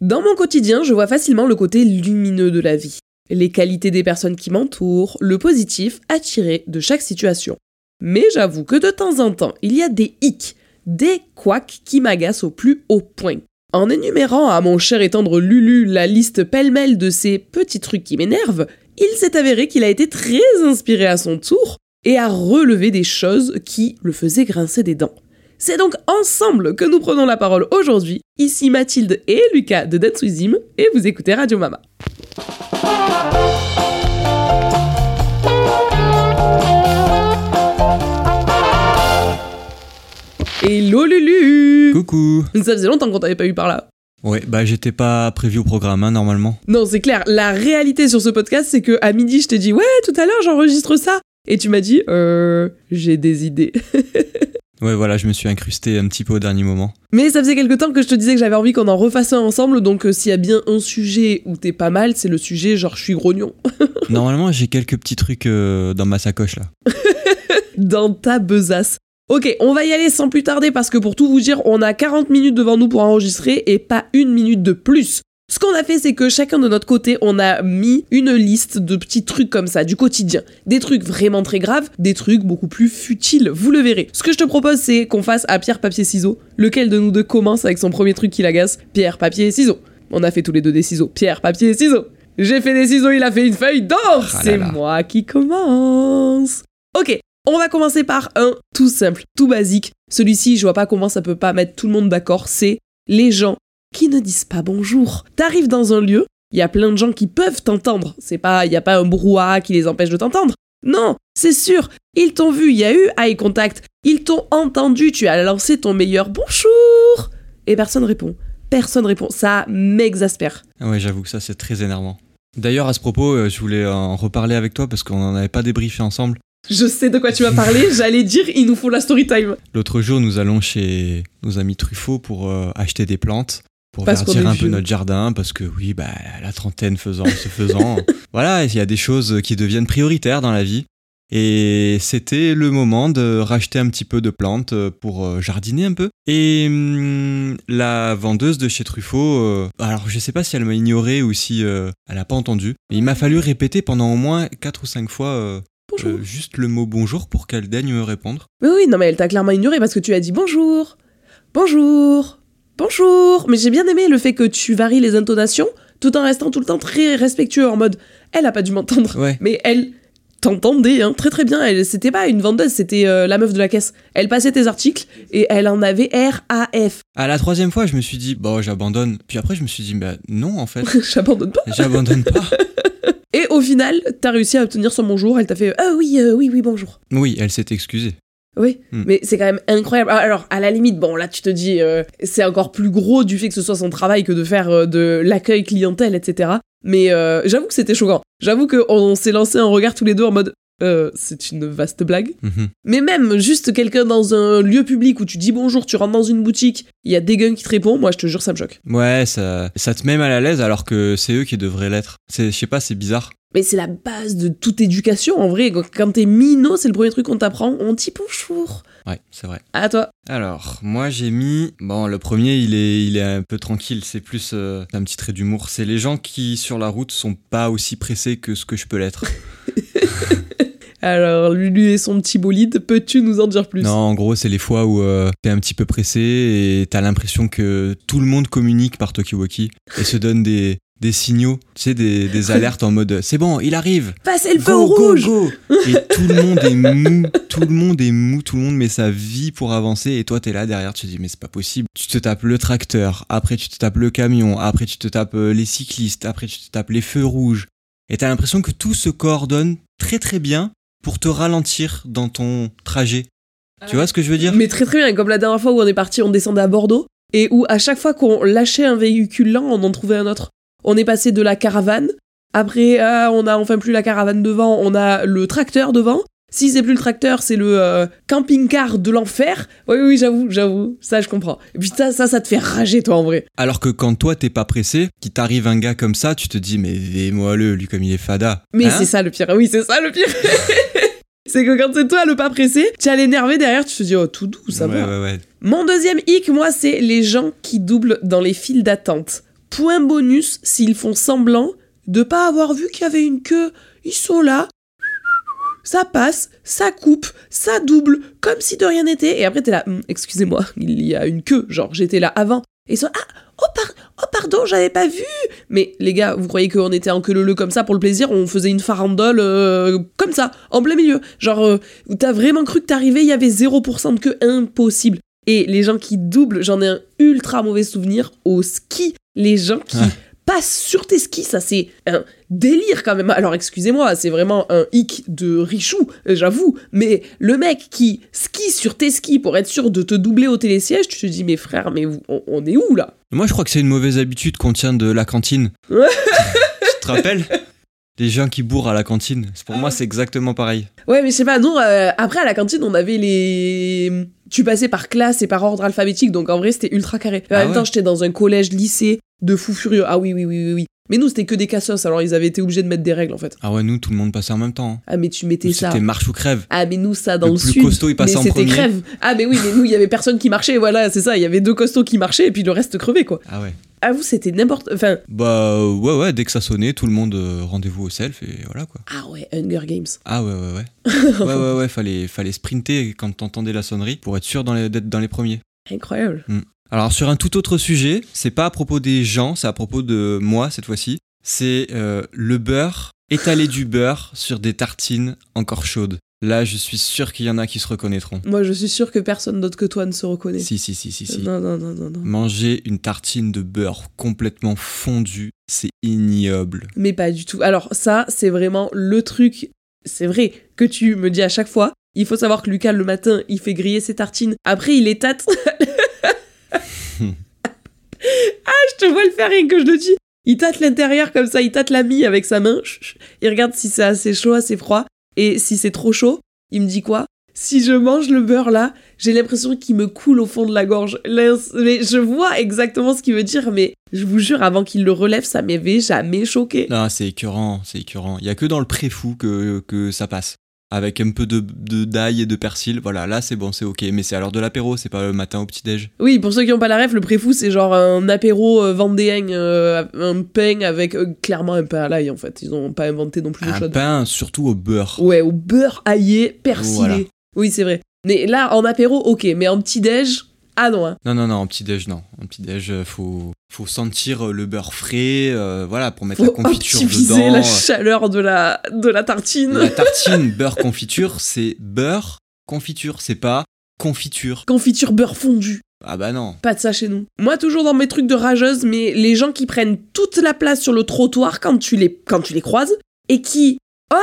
Dans mon quotidien, je vois facilement le côté lumineux de la vie, les qualités des personnes qui m'entourent, le positif tirer de chaque situation. Mais j'avoue que de temps en temps, il y a des hicks, des couacs qui m'agacent au plus haut point. En énumérant à mon cher et tendre Lulu la liste pêle-mêle de ces petits trucs qui m'énervent, il s'est avéré qu'il a été très inspiré à son tour et a relevé des choses qui le faisaient grincer des dents. C'est donc ensemble que nous prenons la parole aujourd'hui. Ici Mathilde et Lucas de With Him, et vous écoutez Radio Mama. Hello Lulu Coucou Ça faisait longtemps qu'on t'avait pas eu par là. Ouais, bah j'étais pas prévu au programme, hein, normalement. Non, c'est clair. La réalité sur ce podcast, c'est que à midi, je t'ai dit ouais, tout à l'heure, j'enregistre ça. Et tu m'as dit euh, j'ai des idées. Ouais, voilà, je me suis incrusté un petit peu au dernier moment. Mais ça faisait quelque temps que je te disais que j'avais envie qu'on en refasse un ensemble, donc euh, s'il y a bien un sujet où t'es pas mal, c'est le sujet genre je suis grognon. Normalement, j'ai quelques petits trucs euh, dans ma sacoche là. Dans ta besace. Ok, on va y aller sans plus tarder parce que pour tout vous dire, on a 40 minutes devant nous pour enregistrer et pas une minute de plus. Ce qu'on a fait, c'est que chacun de notre côté, on a mis une liste de petits trucs comme ça, du quotidien. Des trucs vraiment très graves, des trucs beaucoup plus futiles, vous le verrez. Ce que je te propose, c'est qu'on fasse à pierre, papier, ciseaux. Lequel de nous deux commence avec son premier truc qui l'agace? Pierre, papier, ciseaux. On a fait tous les deux des ciseaux. Pierre, papier, ciseaux. J'ai fait des ciseaux, il a fait une feuille d'or Ah C'est moi qui commence Ok, on va commencer par un tout simple, tout basique. Celui-ci, je vois pas comment ça peut pas mettre tout le monde d'accord. C'est les gens qui ne disent pas bonjour. T'arrives dans un lieu, il y a plein de gens qui peuvent t'entendre. C'est pas, il y a pas un brouhaha qui les empêche de t'entendre. Non, c'est sûr. Ils t'ont vu, il y a eu eye contact. Ils t'ont entendu, tu as lancé ton meilleur bonjour. Et personne répond. Personne répond. Ça m'exaspère. Ah ouais, j'avoue que ça, c'est très énervant. D'ailleurs, à ce propos, euh, je voulais en reparler avec toi parce qu'on en avait pas débriefé ensemble. Je sais de quoi tu vas parler. J'allais dire, il nous faut la story time. L'autre jour, nous allons chez nos amis Truffaut pour euh, acheter des plantes, pour verdir un peu notre jardin, parce que oui, bah, la trentaine faisant, se faisant, voilà, il y a des choses qui deviennent prioritaires dans la vie. Et c'était le moment de racheter un petit peu de plantes euh, pour euh, jardiner un peu. Et hum, la vendeuse de chez Truffaut, euh, alors je sais pas si elle m'a ignoré ou si euh, elle a pas entendu, mais il m'a fallu répéter pendant au moins 4 ou 5 fois euh, Bonjour. juste le mot bonjour pour qu'elle daigne me répondre. Mais oui, non, mais elle t'a clairement ignoré parce que tu as dit bonjour, bonjour, bonjour. Mais j'ai bien aimé le fait que tu varies les intonations tout en restant tout le temps très respectueux en mode elle a pas dû m'entendre. Ouais. Mais elle t'entendait hein, très très bien. Elle, c'était pas une vendeuse, c'était euh, la meuf de la caisse. Elle passait tes articles et elle en avait R-A-F. À la troisième fois, je me suis dit, bon, j'abandonne. Puis après, je me suis dit, bah non, en fait, J'abandonne pas. j'abandonne pas. Et au final, t'as réussi à obtenir son bonjour. Elle t'a fait ah oui, euh, oui, oui, bonjour. Oui, elle s'est excusée. Oui, Hmm. mais c'est quand même incroyable. Ah, Alors, à la limite, bon, là, tu te dis, euh, c'est encore plus gros du fait que ce soit son travail que de faire euh, de l'accueil clientèle, etc. Mais euh, j'avoue que c'était choquant. J'avoue qu'on s'est lancé un regard tous les deux en mode, euh, c'est une vaste blague. Mhm. Mais même juste quelqu'un dans un lieu public où tu dis bonjour, tu rentres dans une boutique, il y a des guns qui te répondent, moi, je te jure, ça me choque. Ouais, ça, ça te met mal à l'aise alors que c'est eux qui devraient l'être. Je sais pas, c'est bizarre. Mais c'est la base de toute éducation, en vrai. Quand t'es minot, c'est le premier truc qu'on t'apprend. On dit bonjour. Ouais, c'est vrai. À toi. Alors, moi j'ai mis. Bon, le premier, il est, il est un peu tranquille. C'est plus euh, un petit trait d'humour. C'est les gens qui, sur la route, sont pas aussi pressés que ce que je peux l'être. Alors, Lulu et son petit bolide, peux-tu nous en dire plus? Non, en gros, c'est les fois où euh, t'es un petit peu pressé et t'as l'impression que tout le monde communique par Talkie-Walkie et se donne des, des signaux, tu sais, des, des alertes en mode c'est bon, il arrive. Passez le feu Go, rouge go Et tout le monde est mou, tout le monde est mou, tout le monde met sa vie pour avancer et toi t'es là derrière, tu te dis mais c'est pas possible. Tu te tapes le tracteur, après tu te tapes le camion, après tu te tapes euh, les cyclistes, après tu te tapes les feux rouges. Et t'as l'impression que tout se coordonne très très bien pour te ralentir dans ton trajet. Tu vois ce que je veux dire? Mais très très bien, comme la dernière fois où on est parti, on descendait à Bordeaux, et où à chaque fois qu'on lâchait un véhicule lent, on en trouvait un autre. On est passé de la caravane, après ah, on a enfin plus la caravane devant, on a le tracteur devant. Si c'est plus le tracteur, c'est le euh, camping-car de l'enfer. Oui, oui, j'avoue, j'avoue, ça je comprends. Et puis ça, ça, ça te fait rager toi en vrai. Alors que quand toi t'es pas pressé, qu'il t'arrive un gars comme ça, tu te dis mais moi le lui comme il est fada. Mais Hein c'est ça le pire, oui, c'est ça le pire. c'est que quand c'est toi le pas pressé, tu as l'énervé derrière, tu te dis oh tout doux, ça ouais, va. ouais, ouais. Mon deuxième hic, moi, c'est les gens qui doublent dans les files d'attente. Point bonus s'ils font semblant de pas avoir vu qu'il y avait une queue. Ils sont là, ça passe, ça coupe, ça double, comme si de rien n'était. Et après, t'es là, Hum, excusez-moi, il y a une queue, genre j'étais là avant. Et sont, ah, oh, par- oh pardon, j'avais pas vu. Mais les gars, vous croyez qu'on était en queue leu comme ça pour le plaisir? On faisait une farandole euh, comme ça, en plein milieu. Genre, euh, t'as vraiment cru que t'arrivais, il y avait 0% de queue, impossible. Et les gens qui doublent, j'en ai un ultra mauvais souvenir au ski. Les gens qui. Sur tes skis, ça c'est un délire quand même. Alors excusez-moi, c'est vraiment un hic de richou, j'avoue. Mais le mec qui skie sur tes skis pour être sûr de te doubler au télésiège, tu te dis, mais frère, mais on, on est où là? Moi, je crois que c'est une mauvaise habitude qu'on tient de la cantine. Tu te rappelles? Les gens qui bourrent à la cantine. Pour moi, c'est exactement pareil. Ouais, mais je sais pas, non, euh, après à la cantine, on avait les. Tu passais par classe et par ordre alphabétique, donc en vrai c'était ultra carré. En Ah même ouais temps, j'étais dans un collège, lycée de fous furieux. Ah oui, oui, oui, oui, oui. Mais nous, c'était que des cassos, alors ils avaient été obligés de mettre des règles en fait. Ah ouais, nous, tout le monde passait en même temps. hein. Ah, mais tu mettais ça. C'était marche ou crève. Ah, mais nous, ça, dans Le le, plus sud. costaud, il passait mais en c'était crève. Ah, mais oui, mais nous, il y avait personne qui marchait, voilà, c'est ça. Il y avait deux costauds qui marchaient et puis le reste crevait, quoi. Ah ouais. Ah, vous, c'était n'importe. Enfin, Bah ouais, ouais, dès que ça sonnait, tout le monde euh, rendez-vous au self et voilà quoi. ah ouais, Hunger Games. Ah ouais, ouais, ouais. ouais, ouais, ouais, fallait, fallait sprinter quand t'entendais la sonnerie pour être sûr d'être dans les premiers. Incroyable. Alors sur un tout autre sujet, c'est pas à propos des gens, c'est à propos de moi cette fois-ci. C'est euh, le beurre, étaler du beurre sur des tartines encore chaudes. Là, je suis sûr qu'il y en a qui se reconnaîtront. Moi, je suis sûre que personne d'autre que toi ne se reconnaît. Si, si, si, si, si. Non, non, non, non, non. Manger une tartine de beurre complètement fondue, c'est ignoble. Mais pas du tout. Alors, ça, c'est vraiment le truc. C'est vrai que tu me dis à chaque fois. Il faut savoir que Lucas, le matin, il fait griller ses tartines. Après, il les tâte. ah, je te vois le faire rien que je le dis. Il tâte l'intérieur comme ça, il tâte la mie avec sa main. Il regarde si c'est assez chaud, assez froid. Et si c'est trop chaud, il me dit quoi? Si je mange le beurre là, j'ai l'impression qu'il me coule au fond de la gorge. Mais je vois exactement ce qu'il veut dire, mais je vous jure, avant qu'il le relève, ça m'avait jamais choqué. Non, c'est écœurant, c'est écœurant. Il y a que dans le pré-fou que, que ça passe. Avec un peu de d'ail et de persil, voilà, là c'est bon, c'est ok. Mais c'est à l'heure de l'apéro, c'est pas le matin au petit-déj. Oui, pour ceux qui n'ont pas la ref, le préfou, c'est genre un apéro euh, vendéen, euh, un pain avec euh, clairement un pain à l'ail en fait. Ils n'ont pas inventé non plus l'eau Un chaude. pain, surtout au beurre. Ouais, au beurre aillé, persilé. Voilà. Oui, c'est vrai. Mais là, en apéro, ok, mais en petit-déj, ah non. hein. Non, non, non, en petit-déj, non. En petit-déj, euh, faut, faut sentir euh, le beurre frais, euh, voilà, pour mettre Faut la confiture dedans. la chaleur de la, de la tartine. La tartine beurre confiture, c'est beurre confiture, c'est pas confiture. Confiture beurre fondu. Ah bah non. Pas de ça chez nous. Moi, toujours dans mes trucs de rageuse, mais les gens qui prennent toute la place sur le trottoir quand tu les, quand tu les croises et qui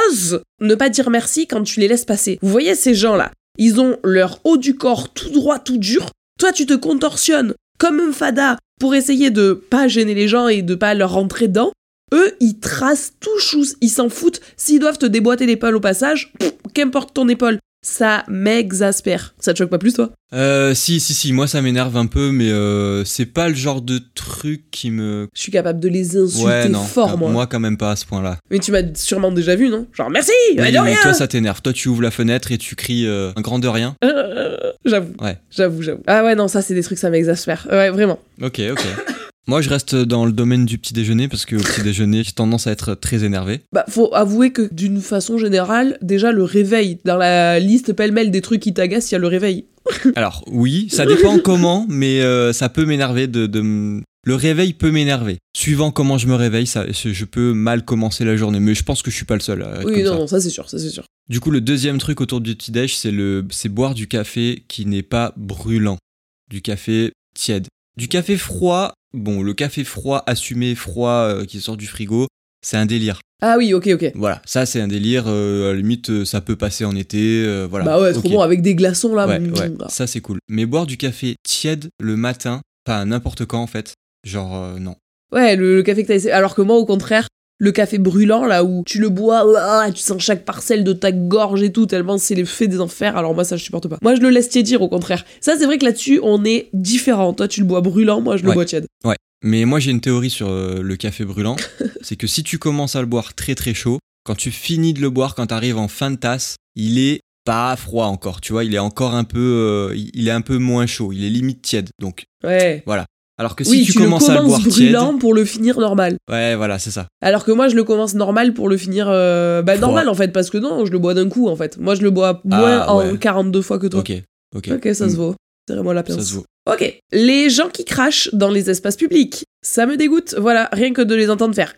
osent ne pas dire merci quand tu les laisses passer. Vous voyez ces gens-là Ils ont leur haut du corps tout droit, tout dur. Toi, tu te contorsionnes comme un fada pour essayer de pas gêner les gens et de pas leur rentrer dedans. Eux, ils tracent tout chou, ils s'en foutent. S'ils doivent te déboîter l'épaule au passage, qu'importe ton épaule. Ça m'exaspère. Ça te choque pas plus, toi? Euh, si, si, si, moi ça m'énerve un peu, mais euh, c'est pas le genre de truc qui me. Je suis capable de les insulter Ouais, non. fort, quand- moi. quand même pas à ce point-là. Mais tu m'as sûrement déjà vu, non? Genre merci, Oui, mais rien toi ça t'énerve. Toi tu ouvres la fenêtre et tu cries euh, un grand de rien. Euh, J'avoue. Ouais. J'avoue, j'avoue. Ah ouais, non, ça c'est des trucs, ça m'exaspère. Ouais, vraiment. Ok, ok. Moi, je reste dans le domaine du petit déjeuner parce que au petit déjeuner, j'ai tendance à être très énervé. Bah, faut avouer que d'une façon générale, déjà le réveil, dans la liste pêle-mêle des trucs qui t'agacent, il y a le réveil. Alors, oui, ça dépend comment, mais euh, ça peut m'énerver de, Le réveil peut m'énerver. Suivant comment je me réveille, ça, je peux mal commencer la journée. Mais je pense que je suis pas le seul. À être Oui, non, ça. non, ça c'est sûr, ça c'est sûr. Du coup, le deuxième truc autour du petit déj, c'est le, c'est boire du café qui n'est pas brûlant, du café tiède, du café froid. Bon, le café froid assumé, froid euh, qui sort du frigo, c'est un délire. Ah oui, ok, ok. Voilà, ça c'est un délire. euh, à la limite, euh, ça peut passer en été. euh, voilà. Bah ouais, trop bon, avec des glaçons là. Ouais, mm, ouais, mm, ah. ça c'est cool. Mais boire du café tiède le matin, pas n'importe quand en fait. Genre, non. Ouais, le, le café que t'as essayé. Alors que moi, au contraire, le café brûlant, là où tu le bois, tu sens chaque parcelle de ta gorge et tout, tellement c'est l'effet des enfers. Alors moi, ça, je supporte pas. Moi, je le laisse tiédir, au contraire. Ça, c'est vrai que là-dessus, on est différent. Toi, tu le bois brûlant, moi, je le Ouais. bois tiède. Mais moi j'ai une théorie sur euh, le café brûlant. c'est que si tu commences à le boire très très chaud, quand tu finis de le boire, quand tu arrives en fin de tasse, il est pas froid encore. Tu vois, il est encore un peu, euh, il il est un peu moins chaud. Il est limite tiède. Donc Ouais. voilà. Alors que si oui, tu, tu, commences le à le commences tiède, brûlant pour le finir normal. ouais, voilà, c'est ça. Alors que moi, je le commence normal pour le finir. euh, bah, Froid. normal en fait, parce que non, je le bois d'un coup en fait. Moi, je le bois moins Ah, en ouais. 42 fois que toi. Ok, ok. Ok, ça se vaut. C'est vraiment la Ça pince. se vaut. Ok. Les gens qui crachent dans les espaces publics, ça me dégoûte. Voilà, rien que de les entendre faire.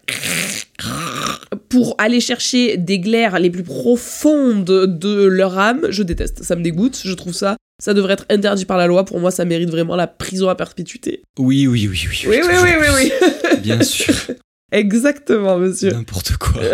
Pour aller chercher des glaires les plus profondes de leur âme, je déteste. Ça me dégoûte. Je trouve ça. Ça devrait être interdit par la loi. Pour moi, ça mérite vraiment la prison à perpétuité. Oui, oui, oui, oui. Oui, oui, oui, oui, oui. Bien sûr. Exactement, monsieur. N'importe quoi.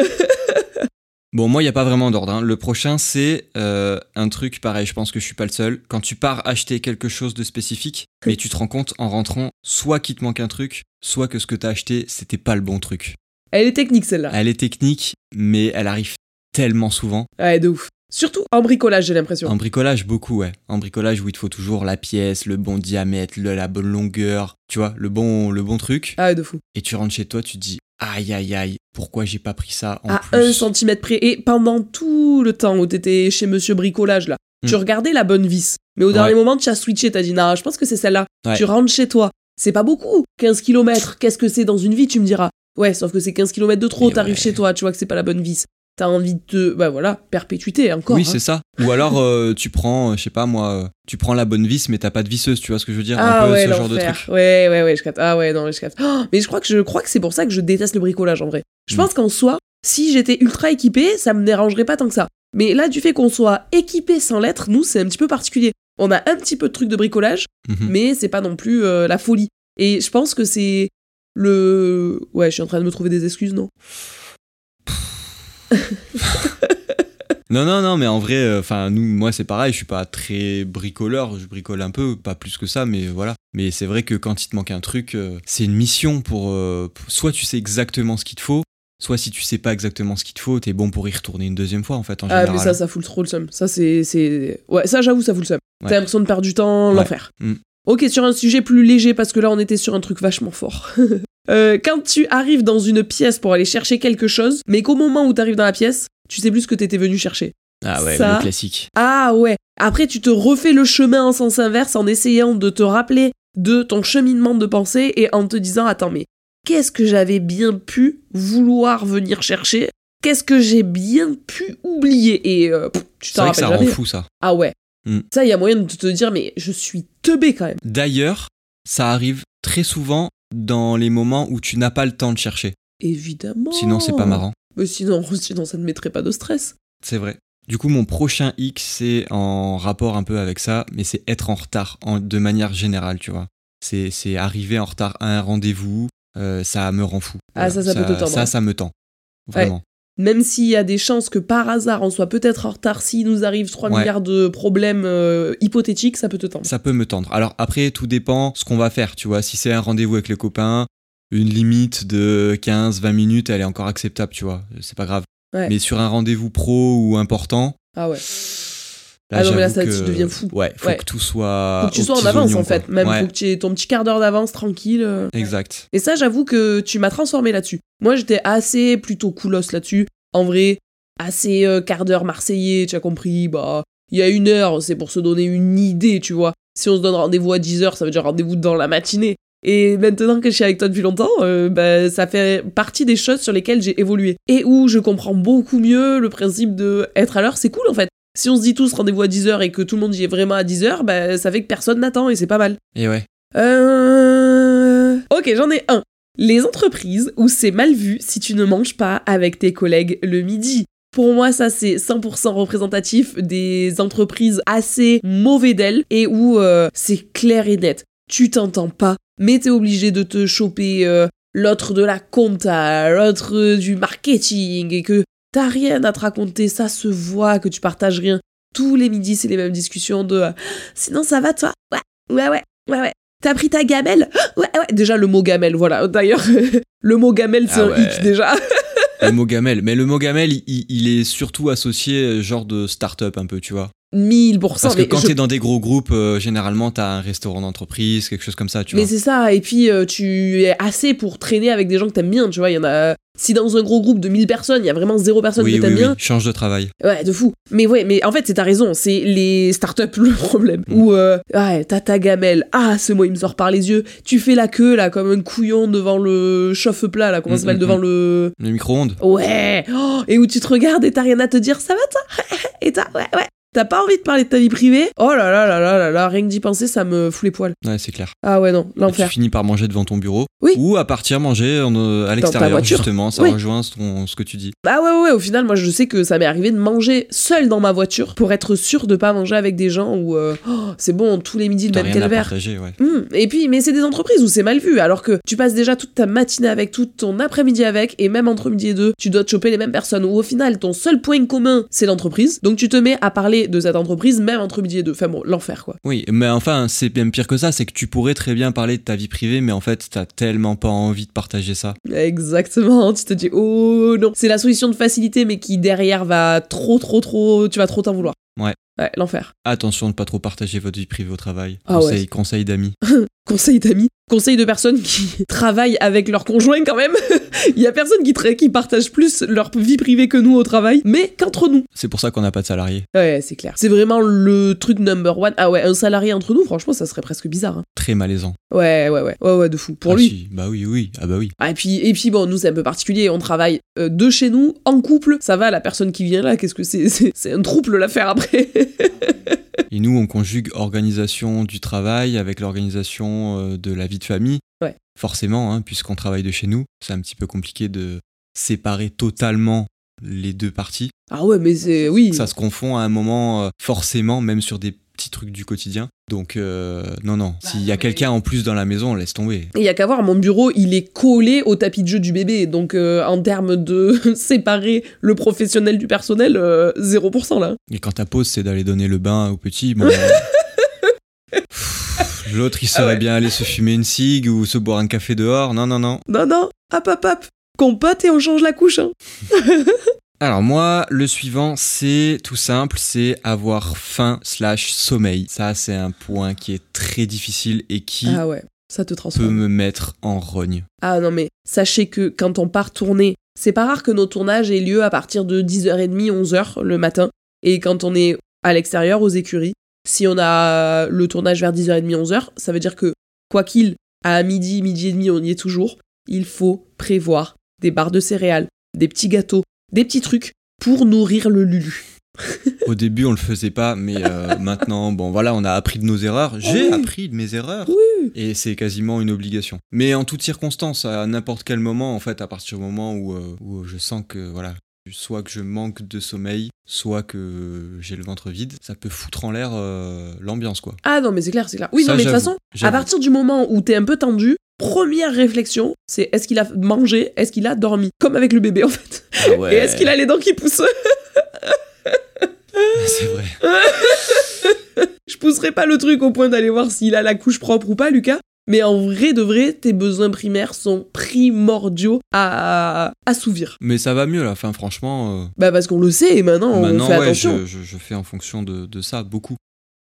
Bon, moi, il n'y a pas vraiment d'ordre. hein. Le prochain, c'est euh, un truc pareil. Je pense que je suis pas le seul. Quand tu pars acheter quelque chose de spécifique, mais tu te rends compte en rentrant, soit qu'il te manque un truc, soit que ce que tu as acheté, c'était pas le bon truc. Elle est technique celle-là. Elle est technique, mais elle arrive tellement souvent. Ouais, de ouf. Surtout en bricolage, j'ai l'impression. En bricolage, beaucoup, ouais. En bricolage, où il te faut toujours la pièce, le bon diamètre, le- la bonne longueur, tu vois, le bon, le bon truc. Ah ouais, de fou. Et tu rentres chez toi, tu te dis, aïe, aïe, aïe, pourquoi j'ai pas pris ça en à plus un centimètre près. Et pendant tout le temps où t'étais chez Monsieur Bricolage, là, Hmm. tu regardais la bonne vis. Mais au dernier moment, tu as switché, t'as dit, non, je pense que c'est celle-là. Ouais. Tu rentres chez toi. C'est pas beaucoup. 15 km, qu'est-ce que c'est dans une vie, tu me diras. Ouais, sauf que c'est 15 km de trop, t'arrives ouais. chez toi, tu vois que c'est pas la bonne vis. T'as envie de te. Bah voilà, perpétuité encore. Oui, hein. c'est ça. Ou alors, euh, tu prends, euh, je sais pas moi, euh, tu prends la bonne vis, mais t'as pas de visseuse, tu vois ce que je veux dire Ah Un peu ouais, ce genre de truc. Ouais, ouais, ouais, je capte. Ah ouais, non, je capte. Oh, mais je crois que je crois que c'est pour ça que je déteste le bricolage en vrai. Je Mm. pense qu'en soi, si j'étais ultra équipé, ça me dérangerait pas tant que ça. Mais là, du fait qu'on soit équipé sans l'être, nous, c'est un petit peu particulier. On a un petit peu de trucs de bricolage, Mhm. mais c'est pas non plus euh, la folie. Et je pense que c'est le. Ouais, je suis en train de me trouver des excuses, non Non, non, non, mais en vrai, enfin, nous, moi, c'est pareil, je suis pas très bricoleur, je bricole un peu, pas plus que ça, mais voilà. Mais c'est vrai que quand il te manque un truc, euh, c'est une mission pour, euh, pour- Soit tu sais exactement ce qu'il te faut, soit si tu sais pas exactement ce qu'il te faut, t'es bon pour y retourner une deuxième fois, en fait, en Ah, général. mais ça, ça fout trop le seum. Ça, c'est. Ouais, ça, j'avoue, ça fout le seum. Ouais. T'as l'impression de perdre du temps, Ouais. l'enfer. Mm. Ok, sur un sujet plus léger, parce que là, on était sur un truc vachement fort. Euh, quand tu arrives dans une pièce pour aller chercher quelque chose, mais qu'au moment où t'arrives dans la pièce, tu sais plus ce que t'étais venu chercher. Ah ouais, Ça- le classique. Ah ouais. Après, tu te refais le chemin en sens inverse en essayant de te rappeler de ton cheminement de pensée et en te disant Attends, mais qu'est-ce que j'avais bien pu vouloir venir chercher? Qu'est-ce que j'ai bien pu oublier? Et euh, pff, tu t'en que rappelles ça rend fou, ça. Ah ouais. Mm. Ça, il y a moyen de te dire Mais je suis teubé quand même. D'ailleurs, ça arrive très souvent dans les moments où tu n'as pas le temps de chercher. Évidemment. Sinon, c'est pas marrant. Mais sinon, sinon, ça ne mettrait pas de stress. C'est vrai. Du coup, mon prochain X, c'est en rapport un peu avec ça, mais c'est être en retard, en- de manière générale, tu vois. C'est c'est arriver en retard à un rendez-vous, euh, ça me rend fou. Ah, ça, ça peut te tendre. Ça, ça me tend. Vraiment. Même s'il y a des chances que par hasard on soit peut-être en retard, s'il nous arrive 3 Ouais. milliards de problèmes euh, hypothétiques, ça peut te tendre. Ça peut me tendre. Alors après, tout dépend ce qu'on va faire, tu vois. Si c'est un rendez-vous avec les copains, une limite de 15-20 minutes, elle est encore acceptable, tu vois. C'est pas grave. Ouais. Mais sur un rendez-vous pro ou important, Ah ouais. Ah non, mais là, ça, tu que- deviens fou. Ouais, faut Ouais. que tout soit. Faut que tu sois en avance oignons, en fait. quoi. Même Ouais, faut que tu aies ton petit quart d'heure d'avance tranquille. euh. Exact. Et ça, j'avoue que tu m'as transformé là-dessus. Moi, j'étais assez plutôt coolos là-dessus. En vrai, assez euh, quart d'heure marseillais, tu as compris. Bah, il y a une heure, c'est pour se donner une idée, tu vois. Si on se donne rendez-vous à 10h, ça veut dire rendez-vous dans la matinée. Et maintenant que je suis avec toi depuis longtemps, euh, bah, ça fait partie des choses sur lesquelles j'ai évolué. Et où je comprends beaucoup mieux le principe de être à l'heure, c'est cool en fait. Si on se dit tous rendez-vous à 10h et que tout le monde y est vraiment à 10h, bah, ça fait que personne n'attend et c'est pas mal. Et ouais. Euh... Ok, j'en ai un. Les entreprises où c'est mal vu si tu ne manges pas avec tes collègues le midi. Pour moi, ça c'est 100% représentatif des entreprises assez mauvais d'elles et où euh, c'est clair et net. Tu t'entends pas, mais t'es obligé de te choper euh, l'autre de la compta, l'autre du marketing et que t'as rien à te raconter, ça se voit que tu partages rien. Tous les midis, c'est les mêmes discussions de euh, sinon ça va toi? Ouais, ouais, ouais, ouais, ouais. T'as pris ta gamelle? Ouais, ouais. Déjà, le mot gamelle, voilà. D'ailleurs, le mot gamelle, c'est Ah un ouais. hic déjà. Le mot gamelle. Mais le mot gamelle, il, est surtout associé euh, genre de start-up un peu, tu vois. 1000%. Parce que mais quand je- t'es dans des gros groupes, euh, généralement t'as un restaurant d'entreprise, quelque chose comme ça, tu Mais vois. c'est ça, et puis euh, tu es assez pour traîner avec des gens que t'aimes bien, tu vois. Il y en a. Si dans un gros groupe de 1000 personnes, il y a vraiment zéro personne oui, que t'aimes oui, bien, change de travail. Ouais, de fou. Mais ouais, mais en fait, c'est ta raison. C'est les startups le problème. Mm. Où, euh, ouais, t'as ta gamelle. Ah, ce mot, il me sort par les yeux. Tu fais la queue, là, comme un couillon devant le chauffe-plat, là. Comment ça Mm, s'appelle mm, Devant le. Le micro-ondes Ouais. Oh, et où tu te regardes et t'as rien à te dire. Ça va, toi? Et t'as, ouais, ouais. T'as pas envie de parler de ta vie privée? Oh là là là là là là, rien que d'y penser, ça me fout les poils. Ouais, c'est clair. Ah ouais, non, Et tu l'enfer. finis par manger devant ton bureau? Oui. Ou à partir manger en, euh, à l'extérieur, voiture. justement. Ça Oui. rejoint ton- ce que tu dis. Ah ouais, ouais, ouais, au final, moi, je sais que ça m'est arrivé de manger seul dans ma voiture pour être sûr de pas manger avec des gens où euh, oh, c'est bon, tous les midis le même calvaire. ouais. Hmm, Et puis, mais c'est des entreprises où c'est mal vu, alors que tu passes déjà toute ta matinée avec, tout ton après-midi avec, et même entre midi et deux, tu dois te choper les mêmes personnes, où au final, ton seul point commun, c'est l'entreprise. Donc tu te mets à parler de cette entreprise, même entre midi et deux. Enfin bon, l'enfer, quoi. Oui, mais enfin, c'est bien pire que ça, c'est que tu pourrais très bien parler de ta vie privée, mais en fait, t'as tellement pas envie de partager ça. Exactement, tu te dis, oh non. C'est la solution de facilité, mais qui derrière va trop, trop, trop, tu vas trop t'en vouloir. Ouais. Ouais, l'enfer. Attention de pas trop partager votre vie privée au travail. Ah conseil, conseil d'amis. Conseil d'amis, conseil de personnes qui travaillent avec leur conjoint quand même. Il y a personne qui, partage plus leur vie privée que nous au travail, mais qu'entre nous. C'est pour ça qu'on n'a pas de salariés. Ouais, c'est clair. C'est vraiment le truc number one. Ah ouais, un salarié entre nous, franchement, ça serait presque bizarre. hein. Très malaisant. Ouais, ouais, ouais. Ouais, ouais, de fou. Pour Ah lui. si, Bah oui, oui. Ah bah oui. Ah, et puis, et puis bon, nous, c'est un peu particulier. On travaille euh, de chez nous, en couple. Ça va, la personne qui vient là, qu'est-ce que c'est? C'est c'est un trouble l'affaire après. Et nous, on conjugue organisation du travail avec l'organisation euh, de la vie de famille. Ouais. Forcément, hein, puisqu'on travaille de chez nous, c'est un petit peu compliqué de séparer totalement les deux parties. ah ouais, mais c'est. Oui. Ça se confond à un moment, euh, forcément, même sur des petits trucs du quotidien. Donc, euh, non, non. S'il y a quelqu'un en plus dans la maison, laisse tomber. Il y a qu'à voir, mon bureau, il est collé au tapis de jeu du bébé. Donc, euh, en termes de séparer le professionnel du personnel, euh, 0% là. Et quand ta pause, c'est d'aller donner le bain au petit, bon. euh, L'autre, il saurait Ah ouais. bien aller se fumer une cigue ou se boire un café dehors. Non, non, non. Non, non, hop, hop, hop. Compote et on change la couche. Hein. Alors moi, le suivant, c'est tout simple, c'est avoir faim slash sommeil. Ça, c'est un point qui est très difficile et qui Ah ouais, ça te peut me mettre en rogne. Ah non, mais sachez que quand on part tourner, c'est pas rare que nos tournages aient lieu à partir de 10h30, 11h le matin. Et quand on est à l'extérieur, aux écuries, si on a le tournage vers 10h30, 11h, ça veut dire que, quoi qu'il, à midi, midi et demi, on y est toujours, il faut prévoir des barres de céréales, des petits gâteaux, des petits trucs pour nourrir le Lulu. Au début, on le faisait pas, mais euh, maintenant, bon voilà, on a appris de nos erreurs. J'ai oui. appris de mes erreurs. Oui. Et c'est quasiment une obligation. Mais en toutes circonstances, à n'importe quel moment, en fait, à partir du moment où, euh, où je sens que, voilà, soit que je manque de sommeil, soit que j'ai le ventre vide, ça peut foutre en l'air euh, l'ambiance, quoi. Ah non, mais c'est clair, c'est clair. Oui, Ça, non, mais de toute façon, à partir du moment où t'es un peu tendu, première réflexion, c'est est-ce qu'il a mangé, est-ce qu'il a dormi? Comme avec le bébé, en fait. Ah ouais. Et est-ce qu'il a les dents qui poussent? C'est vrai. Je pousserai pas le truc au point d'aller voir s'il a la couche propre ou pas, Lucas. Mais en vrai de vrai, tes besoins primaires sont primordiaux à assouvir. Mais ça va mieux là, enfin franchement. euh, Bah parce qu'on le sait et maintenant, on fait ouais, attention. je, je- je fais en fonction de, de ça beaucoup.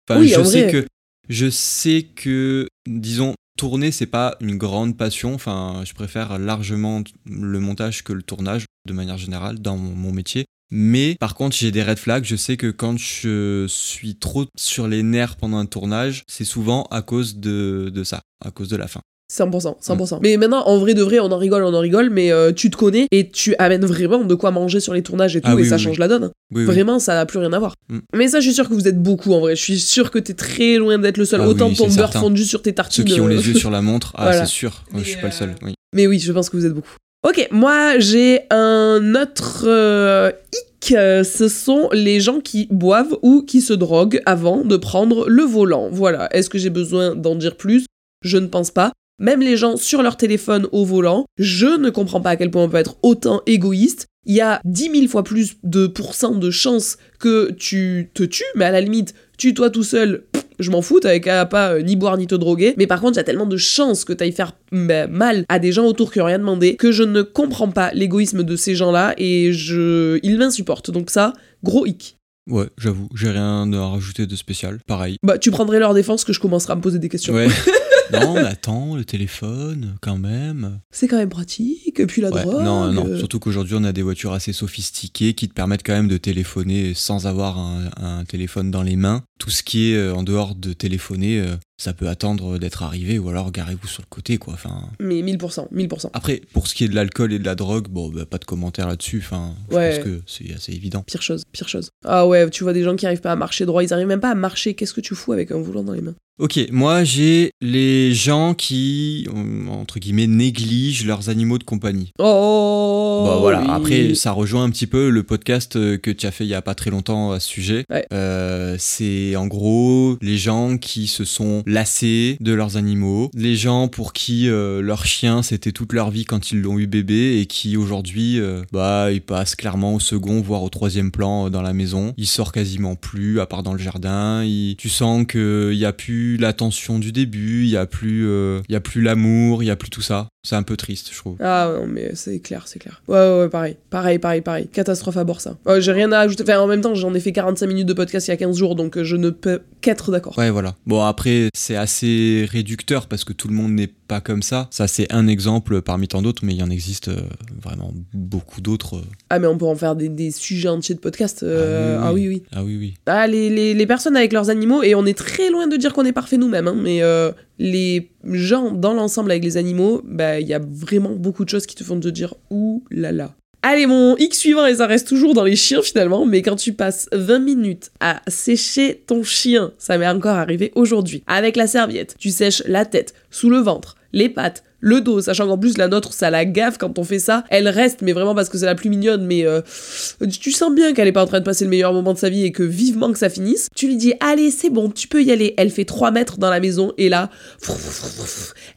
Enfin, Oui, je en sais vrai. que je sais que disons tourner c'est pas une grande passion. Enfin, je préfère largement le montage que le tournage de manière générale dans mon, métier. Mais par contre, j'ai des red flags. Je sais que quand je suis trop sur les nerfs pendant un tournage, c'est souvent à cause de, de ça, à cause de la fin. 100%, 100%. Mais maintenant, en vrai de vrai, on en rigole, on en rigole, mais euh, tu te connais et tu amènes vraiment de quoi manger sur les tournages et tout, Ah et oui, ça oui, change oui. la donne. Vraiment, ça n'a plus rien à voir. Mm. Mais ça, je suis sûr que vous êtes beaucoup en vrai. Je suis sûr que t'es très loin d'être le seul. Ah Autant ton beurre fondu sur tes Ceux tartines. qui ont euh, les yeux sur la montre, ah Voilà. c'est sûr, je suis pas le seul. euh, Oui. Mais oui, je pense que vous êtes beaucoup. Ok, moi j'ai un autre euh, hic. Euh, Ce sont les gens qui boivent ou qui se droguent avant de prendre le volant. Voilà. Est-ce que j'ai besoin d'en dire plus? Je ne pense pas. Même les gens sur leur téléphone au volant, je ne comprends pas à quel point on peut être autant égoïste. Il y a 10 000 fois plus de pourcents de chances que tu te tues, mais à la limite, tue-toi tout seul, pff, je m'en fous, t'avais qu'à pas euh, ni boire ni te droguer. Mais par contre, il y a tellement de chances que t'ailles faire bah, mal à des gens autour qui ont rien demandé que je ne comprends pas l'égoïsme de ces gens-là et je... ils m'insupportent. Donc ça, gros hic. Ouais, j'avoue, j'ai rien à rajouter de spécial. Pareil. Bah, tu prendrais leur défense que je commencerai à me poser des questions. Ouais. non, mais attends, le téléphone, quand même. C'est quand même pratique. Et puis la Ouais, drogue. non, non. euh, Surtout qu'aujourd'hui, on a des voitures assez sophistiquées qui te permettent quand même de téléphoner sans avoir un, un téléphone dans les mains. Tout ce qui est euh, en dehors de téléphoner, euh, ça peut attendre d'être arrivé ou alors garez-vous sur le côté, quoi. Enfin. Mais 1000%, 1000%. Après, pour ce qui est de l'alcool et de la drogue, bon, bah, pas de commentaire là-dessus. Enfin, je pense que c'est assez évident. Pire chose, pire chose. Ah ouais, tu vois des gens qui arrivent pas à marcher droit, ils arrivent même pas à marcher. Qu'est-ce que tu fous avec un volant dans les mains? Ok, moi j'ai les gens qui, euh, entre guillemets, négligent leurs animaux de compagnie. Oh Bah voilà, oui. après ça rejoint un petit peu le podcast euh, que tu as fait il y a pas très longtemps à ce sujet. Ouais. Euh, c'est en gros les gens qui se sont lassés de leurs animaux, les gens pour qui euh, leur chien c'était toute leur vie quand ils l'ont eu bébé et qui aujourd'hui euh, bah ils passent clairement au second voire au troisième plan dans la maison. Ils sortent quasiment plus à part dans le jardin. Ils- tu sens que il y a plus l'attention du début, il y a plus euh, il y a plus l'amour, il y a plus tout ça. C'est un peu triste je trouve. Ah non, mais c'est clair, c'est clair. Ouais, ouais, ouais, pareil. Pareil, pareil, pareil. Catastrophe à bord, ça. Ouais, j'ai rien à ajouter. Enfin, en même temps, j'en ai fait 45 minutes de podcast il y a 15 jours, donc euh, je ne peux qu'être d'accord. Ouais, voilà. Bon, après, c'est assez réducteur parce que tout le monde n'est pas comme ça. Ça, c'est un exemple parmi tant d'autres, mais il y en existe euh, vraiment beaucoup d'autres. euh. Ah, mais on peut en faire des, des sujets entiers de podcast. euh, Ah ah oui, oui, oui. Ah oui, oui. Ah, les, les, les personnes avec leurs animaux, et on est très loin de dire qu'on est parfait nous-mêmes, hein, mais euh, les gens dans l'ensemble avec les animaux, bah, il y a vraiment beaucoup de choses qui te font te dire ouh là là. Allez, mon X suivant, et ça reste toujours dans les chiens finalement, mais quand tu passes 20 minutes à sécher ton chien, ça m'est encore arrivé aujourd'hui, avec la serviette, tu sèches la tête, sous le ventre, les pattes, le dos, sachant qu'en plus la nôtre, ça la gaffe quand on fait ça, elle reste, mais vraiment parce que c'est la plus mignonne, mais euh, tu sens bien qu'elle est pas en train de passer le meilleur moment de sa vie et que vivement que ça finisse. Tu lui dis, allez, c'est bon, tu peux y aller. Elle fait 3 mètres dans la maison et là,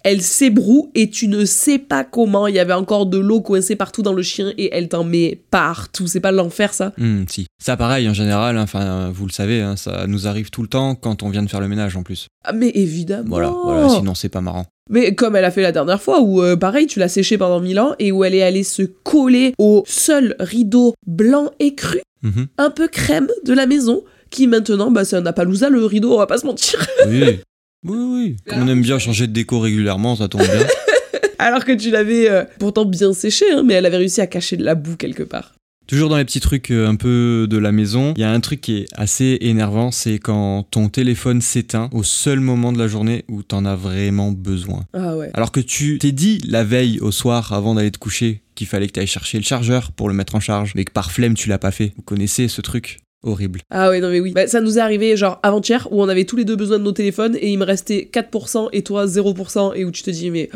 elle s'ébroue et tu ne sais pas comment. Il y avait encore de l'eau coincée partout dans le chien et elle t'en met partout. C'est pas l'enfer ça? Hmm, si. Ça, pareil, en général, hein, enfin, vous le savez, hein, ça nous arrive tout le temps quand on vient de faire le ménage en plus. Ah, Mais évidemment. Voilà, voilà, sinon c'est pas marrant. Mais comme elle a fait la dernière fois, où euh, pareil, tu l'as séché pendant mille ans et où elle est allée se coller au seul rideau blanc et cru, Mhm. un peu crème de la maison, qui maintenant, bah, c'est un Appaloosa le rideau, on va pas se mentir. Oui, oui. Oui, oui. Comme on aime bien changer de déco régulièrement, ça tombe bien. Alors que tu l'avais euh, pourtant bien séché, hein, mais elle avait réussi à cacher de la boue quelque part. Toujours dans les petits trucs euh, un peu de la maison, il y a un truc qui est assez énervant, c'est quand ton téléphone s'éteint au seul moment de la journée où t'en as vraiment besoin. Ah ouais. Alors que tu t'es dit la veille au soir avant d'aller te coucher qu'il fallait que tu ailles chercher le chargeur pour le mettre en charge, mais que par flemme tu l'as pas fait. Vous connaissez ce truc? Horrible. Ah ouais, non mais oui. Bah, ça nous est arrivé genre avant-hier où on avait tous les deux besoin de nos téléphones et il me restait 4% et toi 0% et où tu te dis mais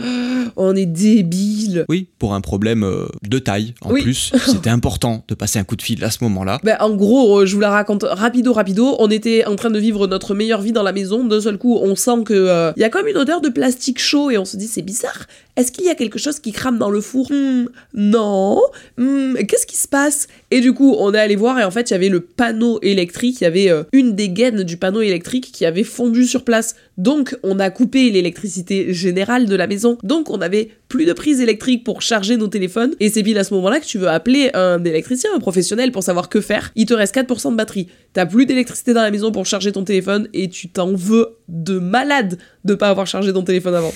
on est débile. Oui, pour un problème euh, de taille en Oui. plus, c'était important de passer un coup de fil à ce moment-là. Bah, en gros, euh, je vous la raconte rapido rapido, on était en train de vivre notre meilleure vie dans la maison, d'un seul coup on sent que euh, y a comme une odeur de plastique chaud et on se dit c'est bizarre. Est-ce qu'il y a quelque chose qui crame dans le four? Hmm, Non. Hmm, Qu'est-ce qui se passe? Et du coup, on est allé voir et en fait, il y avait le panneau électrique, il y avait euh, une des gaines du panneau électrique qui avait fondu sur place. Donc, on a coupé l'électricité générale de la maison. Donc, on avait plus de prise électrique pour charger nos téléphones. Et c'est pile à ce moment-là que tu veux appeler un électricien, un professionnel pour savoir que faire. Il te reste 4% de batterie. T'as plus d'électricité dans la maison pour charger ton téléphone et tu t'en veux de malade de pas avoir chargé ton téléphone avant.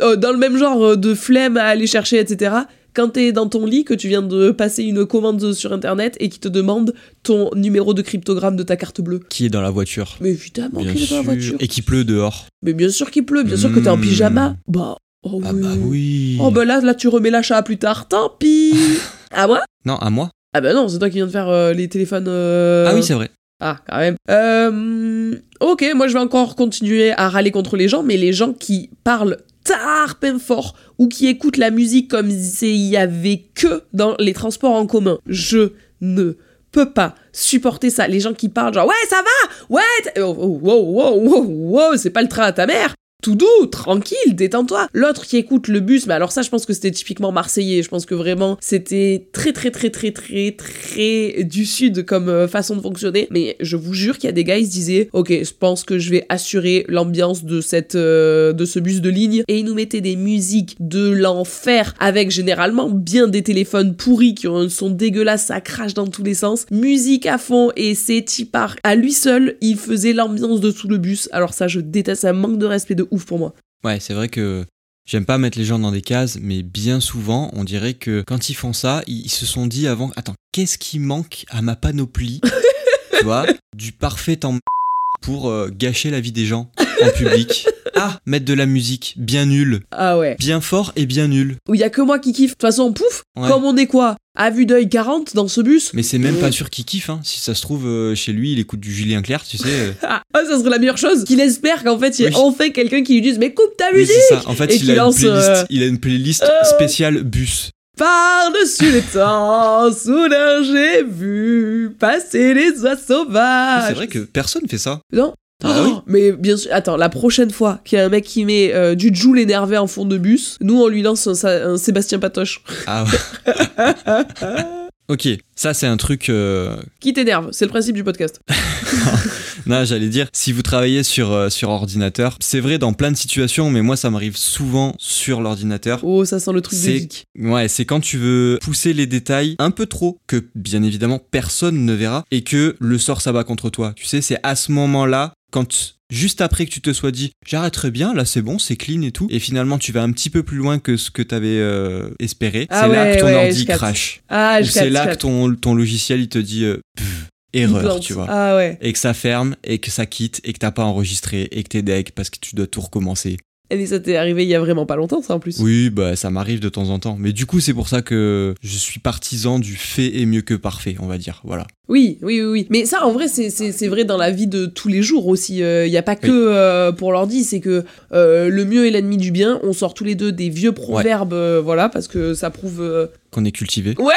Euh, dans le même genre euh, de flemme à aller chercher, etc. Quand t'es dans ton lit, que tu viens de passer une commande sur internet et qui te demande ton numéro de cryptogramme de ta carte bleue. Qui est dans la voiture Mais évidemment qu'il est dans la voiture. Et qui pleut dehors. Mais bien sûr qu'il pleut, bien sûr que t'es en Mmh. pyjama. Bah, oh Ah oui. bah oui. Oh bah là, là tu remets l'achat à plus tard, tant pis. à moi? Non, à moi Ah bah non, c'est toi qui viens de faire euh, les téléphones. euh, Ah oui, c'est vrai. Ah, quand même. Euh, ok, moi je vais encore continuer à râler contre les gens, mais les gens qui parlent fort, ou qui écoutent la musique comme s'il y avait que dans les transports en commun, je ne peux pas supporter ça. Les gens qui parlent genre ouais ça va, ouais, oh, oh, wow, wow, wow, wow, c'est pas le train à ta mère. Tout doux, tranquille, détends-toi. L'autre qui écoute le bus, mais alors ça, je pense que c'était typiquement marseillais. Je pense que vraiment, c'était très, très, très, très, très, très du sud comme euh, façon de fonctionner. Mais je vous jure qu'il y a des gars, ils se disaient, ok, je pense que je vais assurer l'ambiance de cette, euh, de ce bus de ligne. Et ils nous mettaient des musiques de l'enfer avec généralement bien des téléphones pourris qui ont un son dégueulasse, ça crache dans tous les sens. Musique à fond et c'est Tipar à lui seul, il faisait l'ambiance de tout le bus. Alors ça, je déteste, ça manque de respect de ouf pour moi. Ouais, c'est vrai que j'aime pas mettre les gens dans des cases, mais bien souvent, on dirait que quand ils font ça, ils se sont dit avant, attends, qu'est-ce qui manque à ma panoplie Tu vois, du parfait temps pour euh, gâcher la vie des gens en public? Ah, mettre de la musique bien nulle, Ah ouais. bien fort et bien nul. Où il y a que moi qui kiffe. De toute façon, pouf, Ouais. comme on est quoi À vue d'œil 40 dans ce bus Mais c'est même pas sûr qu'il kiffe, hein. Si ça se trouve, euh, chez lui, il écoute du Julien Clerc, tu sais. euh. Ah, ça serait la meilleure chose. Qu'il espère qu'en fait, il y ait Oui. enfin quelqu'un qui lui dise Mais coupe ta musique ça. En fait, Et il a, une lance, playlist, euh, il a une playlist euh, spéciale bus. Par-dessus les temps, soudain j'ai vu passer les oies sauvages. c'est vrai que personne fait ça. Non Ah Oh, Mais bien sûr, attends, la prochaine fois qu'il y a un mec qui met euh, du Joule énervé en fond de bus, nous on lui lance un, Sébastien Patoche. Ah ouais. ok, ça c'est un truc. euh, Qui t'énerve C'est le principe du podcast. Non, j'allais dire, si vous travaillez sur, euh, sur ordinateur, c'est vrai dans plein de situations, mais moi ça m'arrive souvent sur l'ordinateur. Oh, ça sent le truc de geek. ouais, c'est quand tu veux pousser les détails un peu trop, que bien évidemment personne ne verra, et que le sort s'abat contre toi. Tu sais, c'est à ce moment-là, quand juste après que tu te sois dit j'arrêterai bien, là c'est bon, c'est clean et tout, et finalement tu vas un petit peu plus loin que ce que t'avais euh, espéré, Ah c'est là que ton ouais, ordi crash. Ah, Ou c'est là que ton, ton logiciel il te dit euh, pff, erreur, tu vois. Ah ouais. Et que ça ferme, et que ça quitte, et que t'as pas enregistré, et que t'es deg parce que tu dois tout recommencer. Et ça t'est arrivé il y a vraiment pas longtemps, ça en plus. Oui, bah ça m'arrive de temps en temps. Mais du coup, c'est pour ça que je suis partisan du fait est mieux que parfait, on va dire. Voilà. Oui, oui, oui, oui. Mais ça, en vrai, c'est- vrai dans la vie de tous les jours aussi. Il n'y a pas que Oui. euh, pour l'ordi, c'est que euh, le mieux est l'ennemi du bien. On sort tous les deux des vieux proverbes, euh, voilà, parce que ça prouve... euh, Qu'on est cultivé. ou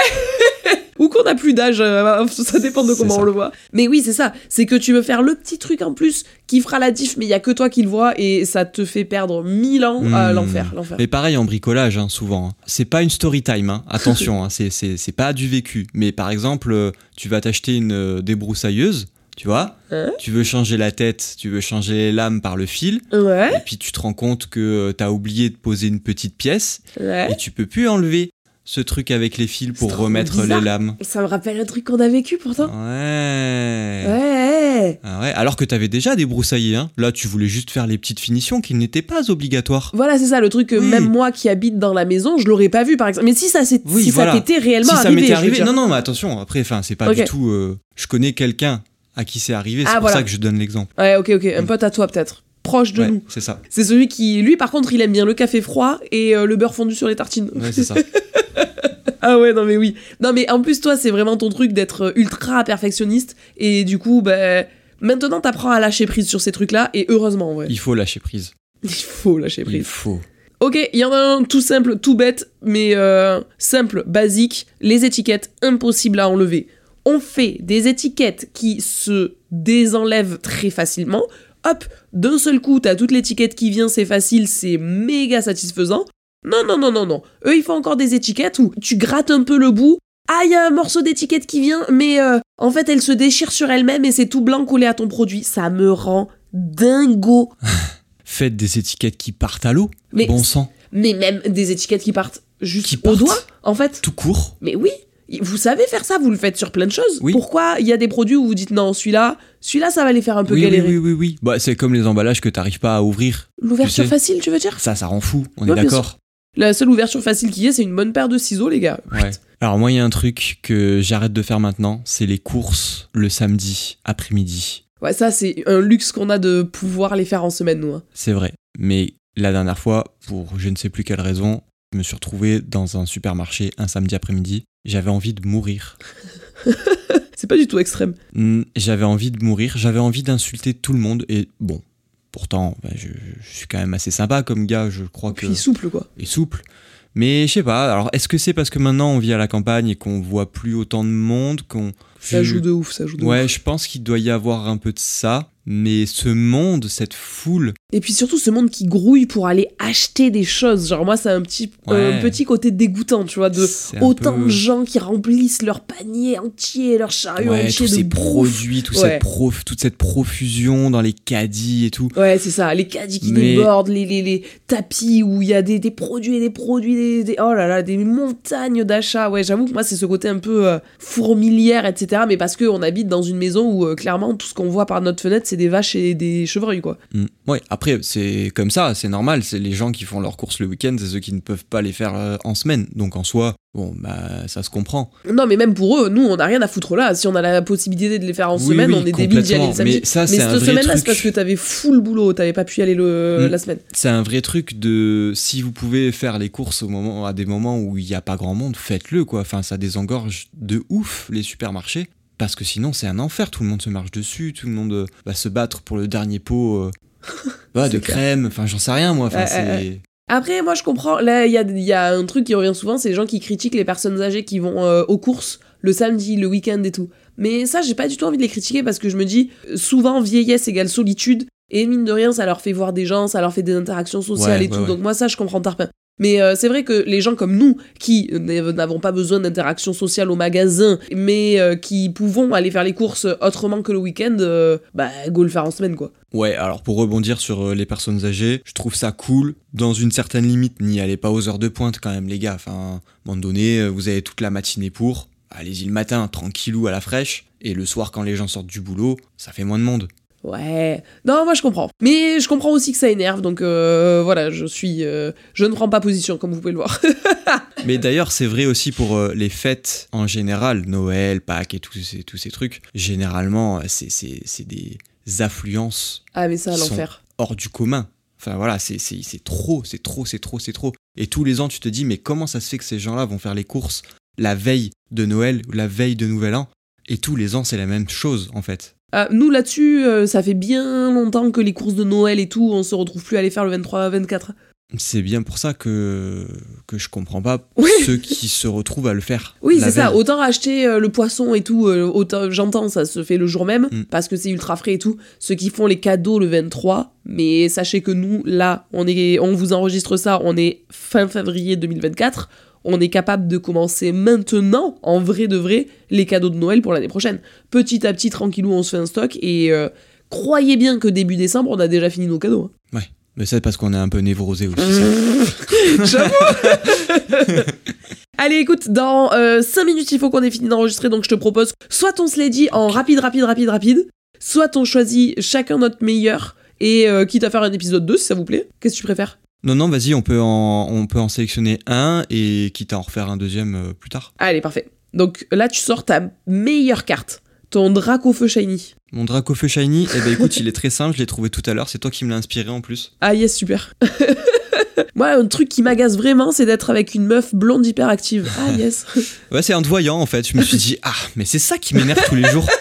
qu'on a plus d'âge, euh, ça dépend de comment on le voit. Mais oui, c'est ça. C'est que tu veux faire le petit truc en plus qui fera la diff, mais il y a que toi qui le vois et ça te fait perdre mille ans à Hmm. l'enfer. Mais pareil en bricolage, hein, souvent. hein. C'est pas une story time, hein. attention, hein, c'est- pas du vécu. Mais par exemple, euh, tu vas t'acheter une euh, débroussailleuse, tu vois, Hein tu veux changer la tête, tu veux changer les lames par le fil, Ouais, et puis tu te rends compte que euh, t'as oublié de poser une petite pièce, ouais. et tu peux plus enlever ce truc avec les fils pour remettre bizarre. les lames. Ça me rappelle un truc qu'on a vécu pourtant. Ouais. Ouais. Ah ouais, alors que t'avais déjà débroussaillé, hein. Là, tu voulais juste faire les petites finitions qui n'étaient pas obligatoires. Voilà, c'est ça le truc que Oui. même moi qui habite dans la maison, je l'aurais pas vu par exemple. Mais si ça s'est- Oui, si voilà. réellement si ça arrivé, arrivé, non, non, mais attention, après, enfin, c'est pas du tout. euh, je connais quelqu'un à qui c'est arrivé, c'est Ah, pour voilà. ça que je donne l'exemple. Ouais, OK, OK, un Mm. pote à toi peut-être. Proche de Ouais, nous. c'est ça. C'est celui qui lui par contre, il aime bien le café froid et euh, le beurre fondu sur les tartines. Ouais, c'est ça. Ah ouais, non mais oui. Non mais en plus toi, c'est vraiment ton truc d'être euh, ultra perfectionniste et du coup ben maintenant t'apprends à lâcher prise sur ces trucs-là et heureusement en vrai. Il faut lâcher prise. Il faut lâcher Il prise. faut. Ok, il y en a un tout simple, tout bête, mais euh, simple, basique. Les étiquettes, impossible à enlever. On fait des étiquettes qui se désenlèvent très facilement. Hop, d'un seul coup, t'as toute l'étiquette qui vient, c'est facile, c'est méga satisfaisant. Non, non, non, non, non. Eux, ils font encore des étiquettes où tu grattes un peu le bout. Ah, il y a un morceau d'étiquette qui vient, mais euh, en fait, elle se déchire sur elle-même et c'est tout blanc collé à ton produit. Ça me rend dingo. Faites des étiquettes qui partent à l'eau. Bon sang. mais même des étiquettes qui partent juste Qui au partent. doigt, en fait. Tout court. Mais oui, vous savez faire ça, vous le faites sur plein de choses. Oui. Pourquoi il y a des produits où vous dites non, celui-là, celui-là, ça va les faire un peu Oui, oui, galérer. oui, oui, oui. Bah, c'est comme les emballages que t'arrives pas à ouvrir. L'ouverture Tu sais. facile, tu veux dire? Ça, ça rend fou. On Ouais, est d'accord. La seule ouverture facile qu'il y ait, c'est une bonne paire de ciseaux, les gars. Ouais. Alors moi, il y a un truc que j'arrête de faire maintenant, c'est les courses le samedi après-midi. Ouais, ça, c'est un luxe qu'on a de pouvoir les faire en semaine, nous. hein. C'est vrai. Mais la dernière fois, pour je ne sais plus quelle raison, je me suis retrouvé dans un supermarché un samedi après-midi. J'avais envie de mourir. C'est pas du tout extrême. Hmm, J'avais envie de mourir. J'avais envie d'insulter tout le monde. Et bon, pourtant, bah, je, je suis quand même assez sympa comme gars. Je crois que Puis souple, quoi. et souple. Mais je sais pas. Alors, est-ce que c'est parce que maintenant on vit à la campagne et qu'on voit plus autant de monde qu'on Ça joue de ouf, ça joue de Ouais, ouf. je pense qu'il doit y avoir un peu de ça. Mais ce monde, cette foule, Et puis surtout, ce monde qui grouille pour aller acheter des choses. Genre, moi, c'est un petit, Ouais. un petit côté dégoûtant, tu vois, de autant peu- de gens qui remplissent leur panier entier, leur chariot Ouais, entier tous de ces produits, toute, Ouais. cette prof, toute cette profusion dans les caddies et tout. Ouais, c'est ça, les caddies qui Mais- débordent, les, les, les tapis où il y a des, des produits et des produits, des, des- oh là là, des montagnes d'achats. Ouais, j'avoue que moi, c'est ce côté un peu euh, fourmilière, etc. etc. Mais parce qu'on habite dans une maison où euh, clairement tout ce qu'on voit par notre fenêtre, c'est des vaches et des chevreuils, quoi. Mm. Ouais, après, c'est comme ça, c'est normal. C'est les gens qui font leurs courses le week-end, c'est ceux qui ne peuvent pas les faire euh, en semaine. Donc en soi, bon, bah ça se comprend. Non, mais même pour eux, nous, on n'a rien à foutre là. Si on a la possibilité de les faire en Oui, semaine, oui, on est débiles d'y aller le samedi. Mais ça, c'est un cette vrai semaine-là, c'est truc. parce que t'avais full boulot, t'avais pas pu y aller le, Mm. la semaine. C'est un vrai truc de si vous pouvez faire les courses au moment, à des moments où il n'y a pas grand monde, faites-le quoi. Enfin, ça désengorge de ouf les supermarchés. Parce que sinon, c'est un enfer. Tout le monde se marche dessus, tout le monde euh, va se battre pour le dernier pot euh, de clair. crème. Enfin, j'en sais rien moi. Enfin, Après, moi, je comprends. Là, il y a, il y a un truc qui revient souvent, c'est les gens qui critiquent les personnes âgées qui vont euh, aux courses le samedi, le week-end et tout. Mais ça, j'ai pas du tout envie de les critiquer parce que je me dis, souvent, vieillesse égale solitude. Et mine de rien, ça leur fait voir des gens, ça leur fait des interactions sociales Ouais, et ouais, tout. ouais. Donc moi, ça, je comprends tarpin. Mais euh, c'est vrai que les gens comme nous, qui n'avons pas besoin d'interaction sociale au magasin, mais euh, qui pouvons aller faire les courses autrement que le week-end, euh, bah, go le faire en semaine, quoi. Ouais, alors pour rebondir sur les personnes âgées, je trouve ça cool, dans une certaine limite. N'y allez pas aux heures de pointe quand même, les gars. Enfin, à un moment donné, vous avez toute la matinée pour. Allez-y le matin, tranquillou à la fraîche. Et le soir, quand les gens sortent du boulot, ça fait moins de monde. Ouais. Non, moi je comprends. Mais je comprends aussi que ça énerve, donc euh, voilà, je suis. euh, je ne prends pas position, comme vous pouvez le voir. Mais d'ailleurs, c'est vrai aussi pour euh, les fêtes en général, Noël, Pâques et tous ces, tous ces trucs. Généralement, c'est- c'est c'est des affluences ah, mais ça, sont- l'enfer. hors du commun. Enfin voilà, c'est c'est- c'est trop, c'est trop, c'est trop, c'est trop. Et tous les ans, tu te dis, mais comment ça se fait que ces gens-là vont faire les courses la veille de Noël ou la veille de Nouvel An? Et tous les ans, c'est la même chose, en fait. Ah, nous là-dessus, euh, ça fait bien longtemps que les courses de Noël et tout, on se retrouve plus à les faire le 23-24. C'est bien pour ça que, que je comprends pas Oui. ceux qui se retrouvent à le faire. Oui, c'est ça. Autant acheter euh, le poisson et tout, euh, autant j'entends, ça se fait le jour même Mm. parce que c'est ultra frais et tout. Ceux qui font les cadeaux le 23, mais sachez que nous, là, on est, on vous enregistre ça, on est fin février 2024. On est capable de commencer maintenant, en vrai de vrai, les cadeaux de Noël pour l'année prochaine. Petit à petit, tranquillou, on se fait un stock et euh, croyez bien que début décembre, on a déjà fini nos cadeaux. hein. Mais c'est parce qu'on est un peu névrosé aussi. J'avoue. Allez, écoute, dans 5 minutes, il faut qu'on ait fini d'enregistrer, donc je te propose soit on se l'est dit en rapide, rapide, rapide, rapide, soit on choisit chacun notre meilleur, et euh, quitte à faire un épisode 2, si ça vous plaît. Qu'est-ce que tu préfères? Non, non, vas-y, on, peut en- on peut en sélectionner un et quitte à en refaire un deuxième euh, plus tard. Allez, parfait. Donc là, tu sors ta meilleure carte, ton Draco Feu Shiny. Mon Draco Feu Shiny, eh ben écoute, il est très simple, je l'ai trouvé tout à l'heure, c'est toi qui me l'as inspiré en plus. Ah yes, super. Moi, un truc qui m'agace vraiment, c'est d'être avec une meuf blonde hyperactive. Ah yes. Ouais, c'est en te voyant en fait, je me suis dit, ah, mais c'est ça qui m'énerve tous les jours.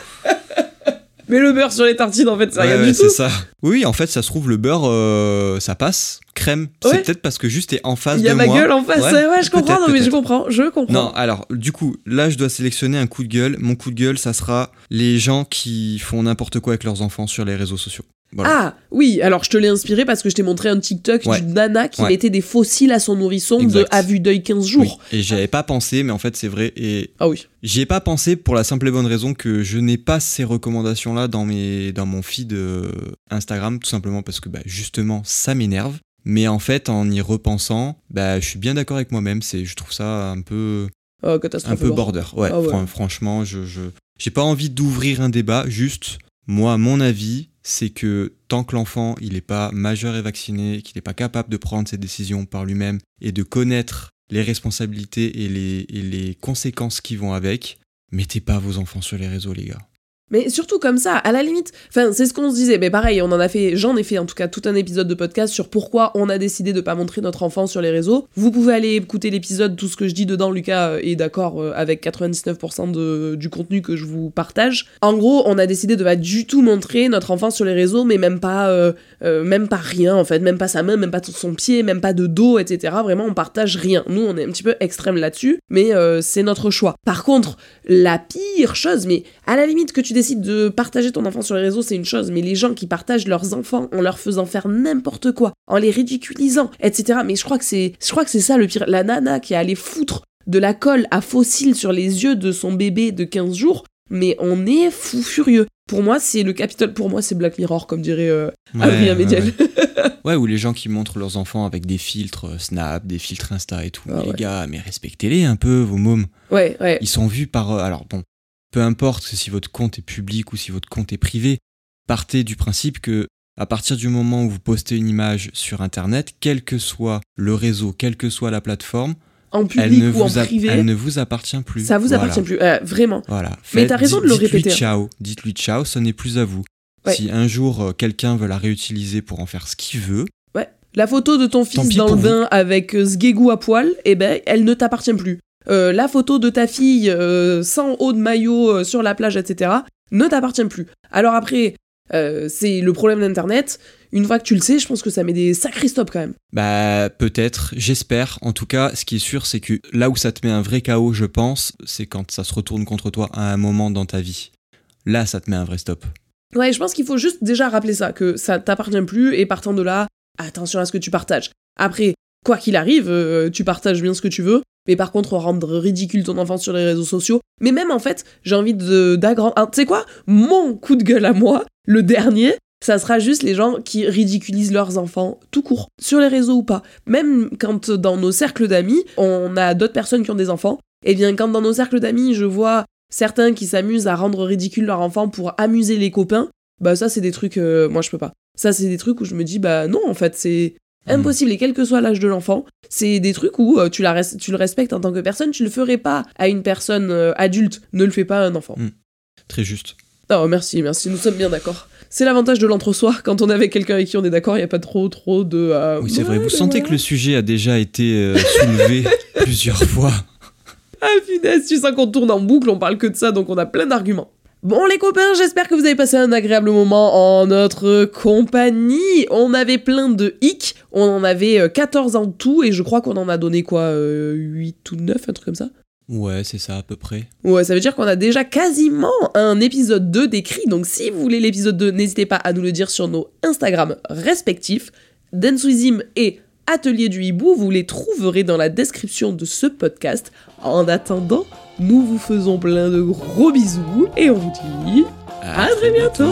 Mais le beurre sur les tartines, en fait, ça Ouais, rien ouais, du c'est tout. ça. Oui, en fait, ça se trouve, le beurre, euh, ça passe. Crème, Ouais. c'est peut-être parce que juste t'es en face Il y a de ma moi. gueule en face. Ouais, je comprends. Non, mais je comprends. Je comprends. Non, alors, du coup, là, je dois sélectionner un coup de gueule. Mon coup de gueule, ça sera les gens qui font n'importe quoi avec leurs enfants sur les réseaux sociaux. Voilà. Ah oui, alors je te l'ai inspiré parce que je t'ai montré un TikTok Ouais. d'une nana qui Ouais. mettait des fossiles à son nourrisson de à vue d'œil 15 Oui. jours. Et j'y avais pas pensé, mais en fait, c'est vrai. Et Ah oui. j'y ai pas pensé pour la simple et bonne raison que je n'ai pas ces recommandations-là dans, mes, dans mon feed euh, Instagram, tout simplement parce que bah, justement, ça m'énerve. Mais en fait, en y repensant, bah, je suis bien d'accord avec moi-même. C'est, je trouve ça un peu, Oh, un peu border. Ouais, Ah ouais. fran- franchement, je, je, j'ai pas envie d'ouvrir un débat. Juste, moi, mon avis, c'est que tant que l'enfant, il n'est pas majeur et vacciné, qu'il n'est pas capable de prendre ses décisions par lui-même et de connaître les responsabilités et les, les conséquences qui vont avec, mettez pas vos enfants sur les réseaux, les gars. Mais surtout comme ça, à la limite, enfin c'est ce qu'on se disait, mais pareil, on en a fait, j'en ai fait en tout cas tout un épisode de podcast sur pourquoi on a décidé de pas montrer notre enfant sur les réseaux. Vous pouvez aller écouter l'épisode, tout ce que je dis dedans, Lucas euh, est d'accord euh, avec 99% de, du contenu que je vous partage. En gros, on a décidé de pas du tout montrer notre enfant sur les réseaux, mais même pas, euh, euh, même pas rien en fait, même pas sa main, même pas son pied, même pas de dos, etc. Vraiment, on partage rien. Nous, on est un petit peu extrême là-dessus, mais euh, c'est notre choix. Par contre, la pire chose, mais à la limite que tu décides de partager ton enfant sur les réseaux, c'est une chose, mais les gens qui partagent leurs enfants en leur faisant faire n'importe quoi, en les ridiculisant, etc. Mais je crois que c'est, je crois que c'est ça le pire. La nana qui est allée foutre de la colle à fossile sur les yeux de son bébé de 15 jours, mais on est fou furieux. Pour moi, c'est le Capitole. Pour moi, c'est Black Mirror, comme dirait euh, Adrien ouais, Médiel. ouais. Ouais, ou les gens qui montrent leurs enfants avec des filtres euh, Snap, des filtres Insta et tout. Ah les gars, mais respectez-les un peu, vos mômes. ouais, ouais. Ils sont vus par. euh, alors bon, peu importe si votre compte est public ou si votre compte est privé, partez du principe que à partir du moment où vous postez une image sur Internet, quel que soit le réseau, quelle que soit la plateforme, En public elle ne, ou en a- privé, elle ne vous appartient plus. ça vous Voilà. appartient plus. Euh, vraiment. Voilà. Mais t'as raison de le dites- dites-lui répéter. hein. ciao. Dites-lui ciao, ce n'est plus à vous. Ouais. Si un jour euh, quelqu'un veut la réutiliser pour en faire ce qu'il veut, Ouais. La photo de ton fils dans le vous. bain avec euh, ce guégou à poil, eh ben, elle ne t'appartient plus. Euh, la photo de ta fille euh, sans haut de maillot sur la plage, etc., ne t'appartient plus. Alors après, euh, c'est le problème d'Internet. Une fois que tu le sais, je pense que ça met des sacrés stops quand même. bah peut-être, j'espère. En tout cas, ce qui est sûr, c'est que là où ça te met un vrai chaos, je pense, c'est quand ça se retourne contre toi à un moment dans ta vie. Là, ça te met un vrai stop. Ouais, je pense qu'il faut juste déjà rappeler ça, que ça t'appartient plus, et partant de là, attention à ce que tu partages. Après, quoi qu'il arrive, euh, tu partages bien ce que tu veux, mais par contre, rendre ridicule ton enfant sur les réseaux sociaux. Mais même en fait, j'ai envie de d'agrandir. Ah, Tu sais quoi? Mon coup de gueule à moi, le dernier, ça sera juste les gens qui ridiculisent leurs enfants tout court, sur les réseaux ou pas. Même quand dans nos cercles d'amis, on a d'autres personnes qui ont des enfants, et bien quand dans nos cercles d'amis, je vois certains qui s'amusent à rendre ridicule leur enfant pour amuser les copains, bah ça c'est des trucs, euh, moi je peux pas. Ça c'est des trucs où je me dis, bah non en fait c'est impossible, et quel que soit l'âge de l'enfant, c'est des trucs où euh, tu, la res- tu le respectes en tant que personne, tu le ferais pas à une personne euh, adulte, ne le fais pas à un enfant. Très juste. Oh merci, merci, nous sommes bien d'accord. C'est l'avantage de l'entre-soi, quand on est avec quelqu'un avec qui on est d'accord, il n'y a pas trop trop de... euh, Oui, c'est ouais, vrai. Vous sentez que le sujet a déjà été euh, soulevé plusieurs fois. Ah punaise, tu sens qu'on tourne en boucle, on parle que de ça, donc on a plein d'arguments. Bon les copains, j'espère que vous avez passé un agréable moment en notre compagnie. On avait plein de hicks, on en avait euh, 14 en tout, et je crois qu'on en a donné quoi, euh, 8 ou 9, un truc comme ça Ouais, c'est ça à peu près. Ouais, ça veut dire qu'on a déjà quasiment un épisode 2 d'écrit, donc si vous voulez l'épisode 2, n'hésitez pas à nous le dire sur nos Instagram respectifs. Denswizim et Atelier du Hibou, vous les trouverez dans la description de ce podcast. En attendant, nous vous faisons plein de gros bisous et on vous dit à très bientôt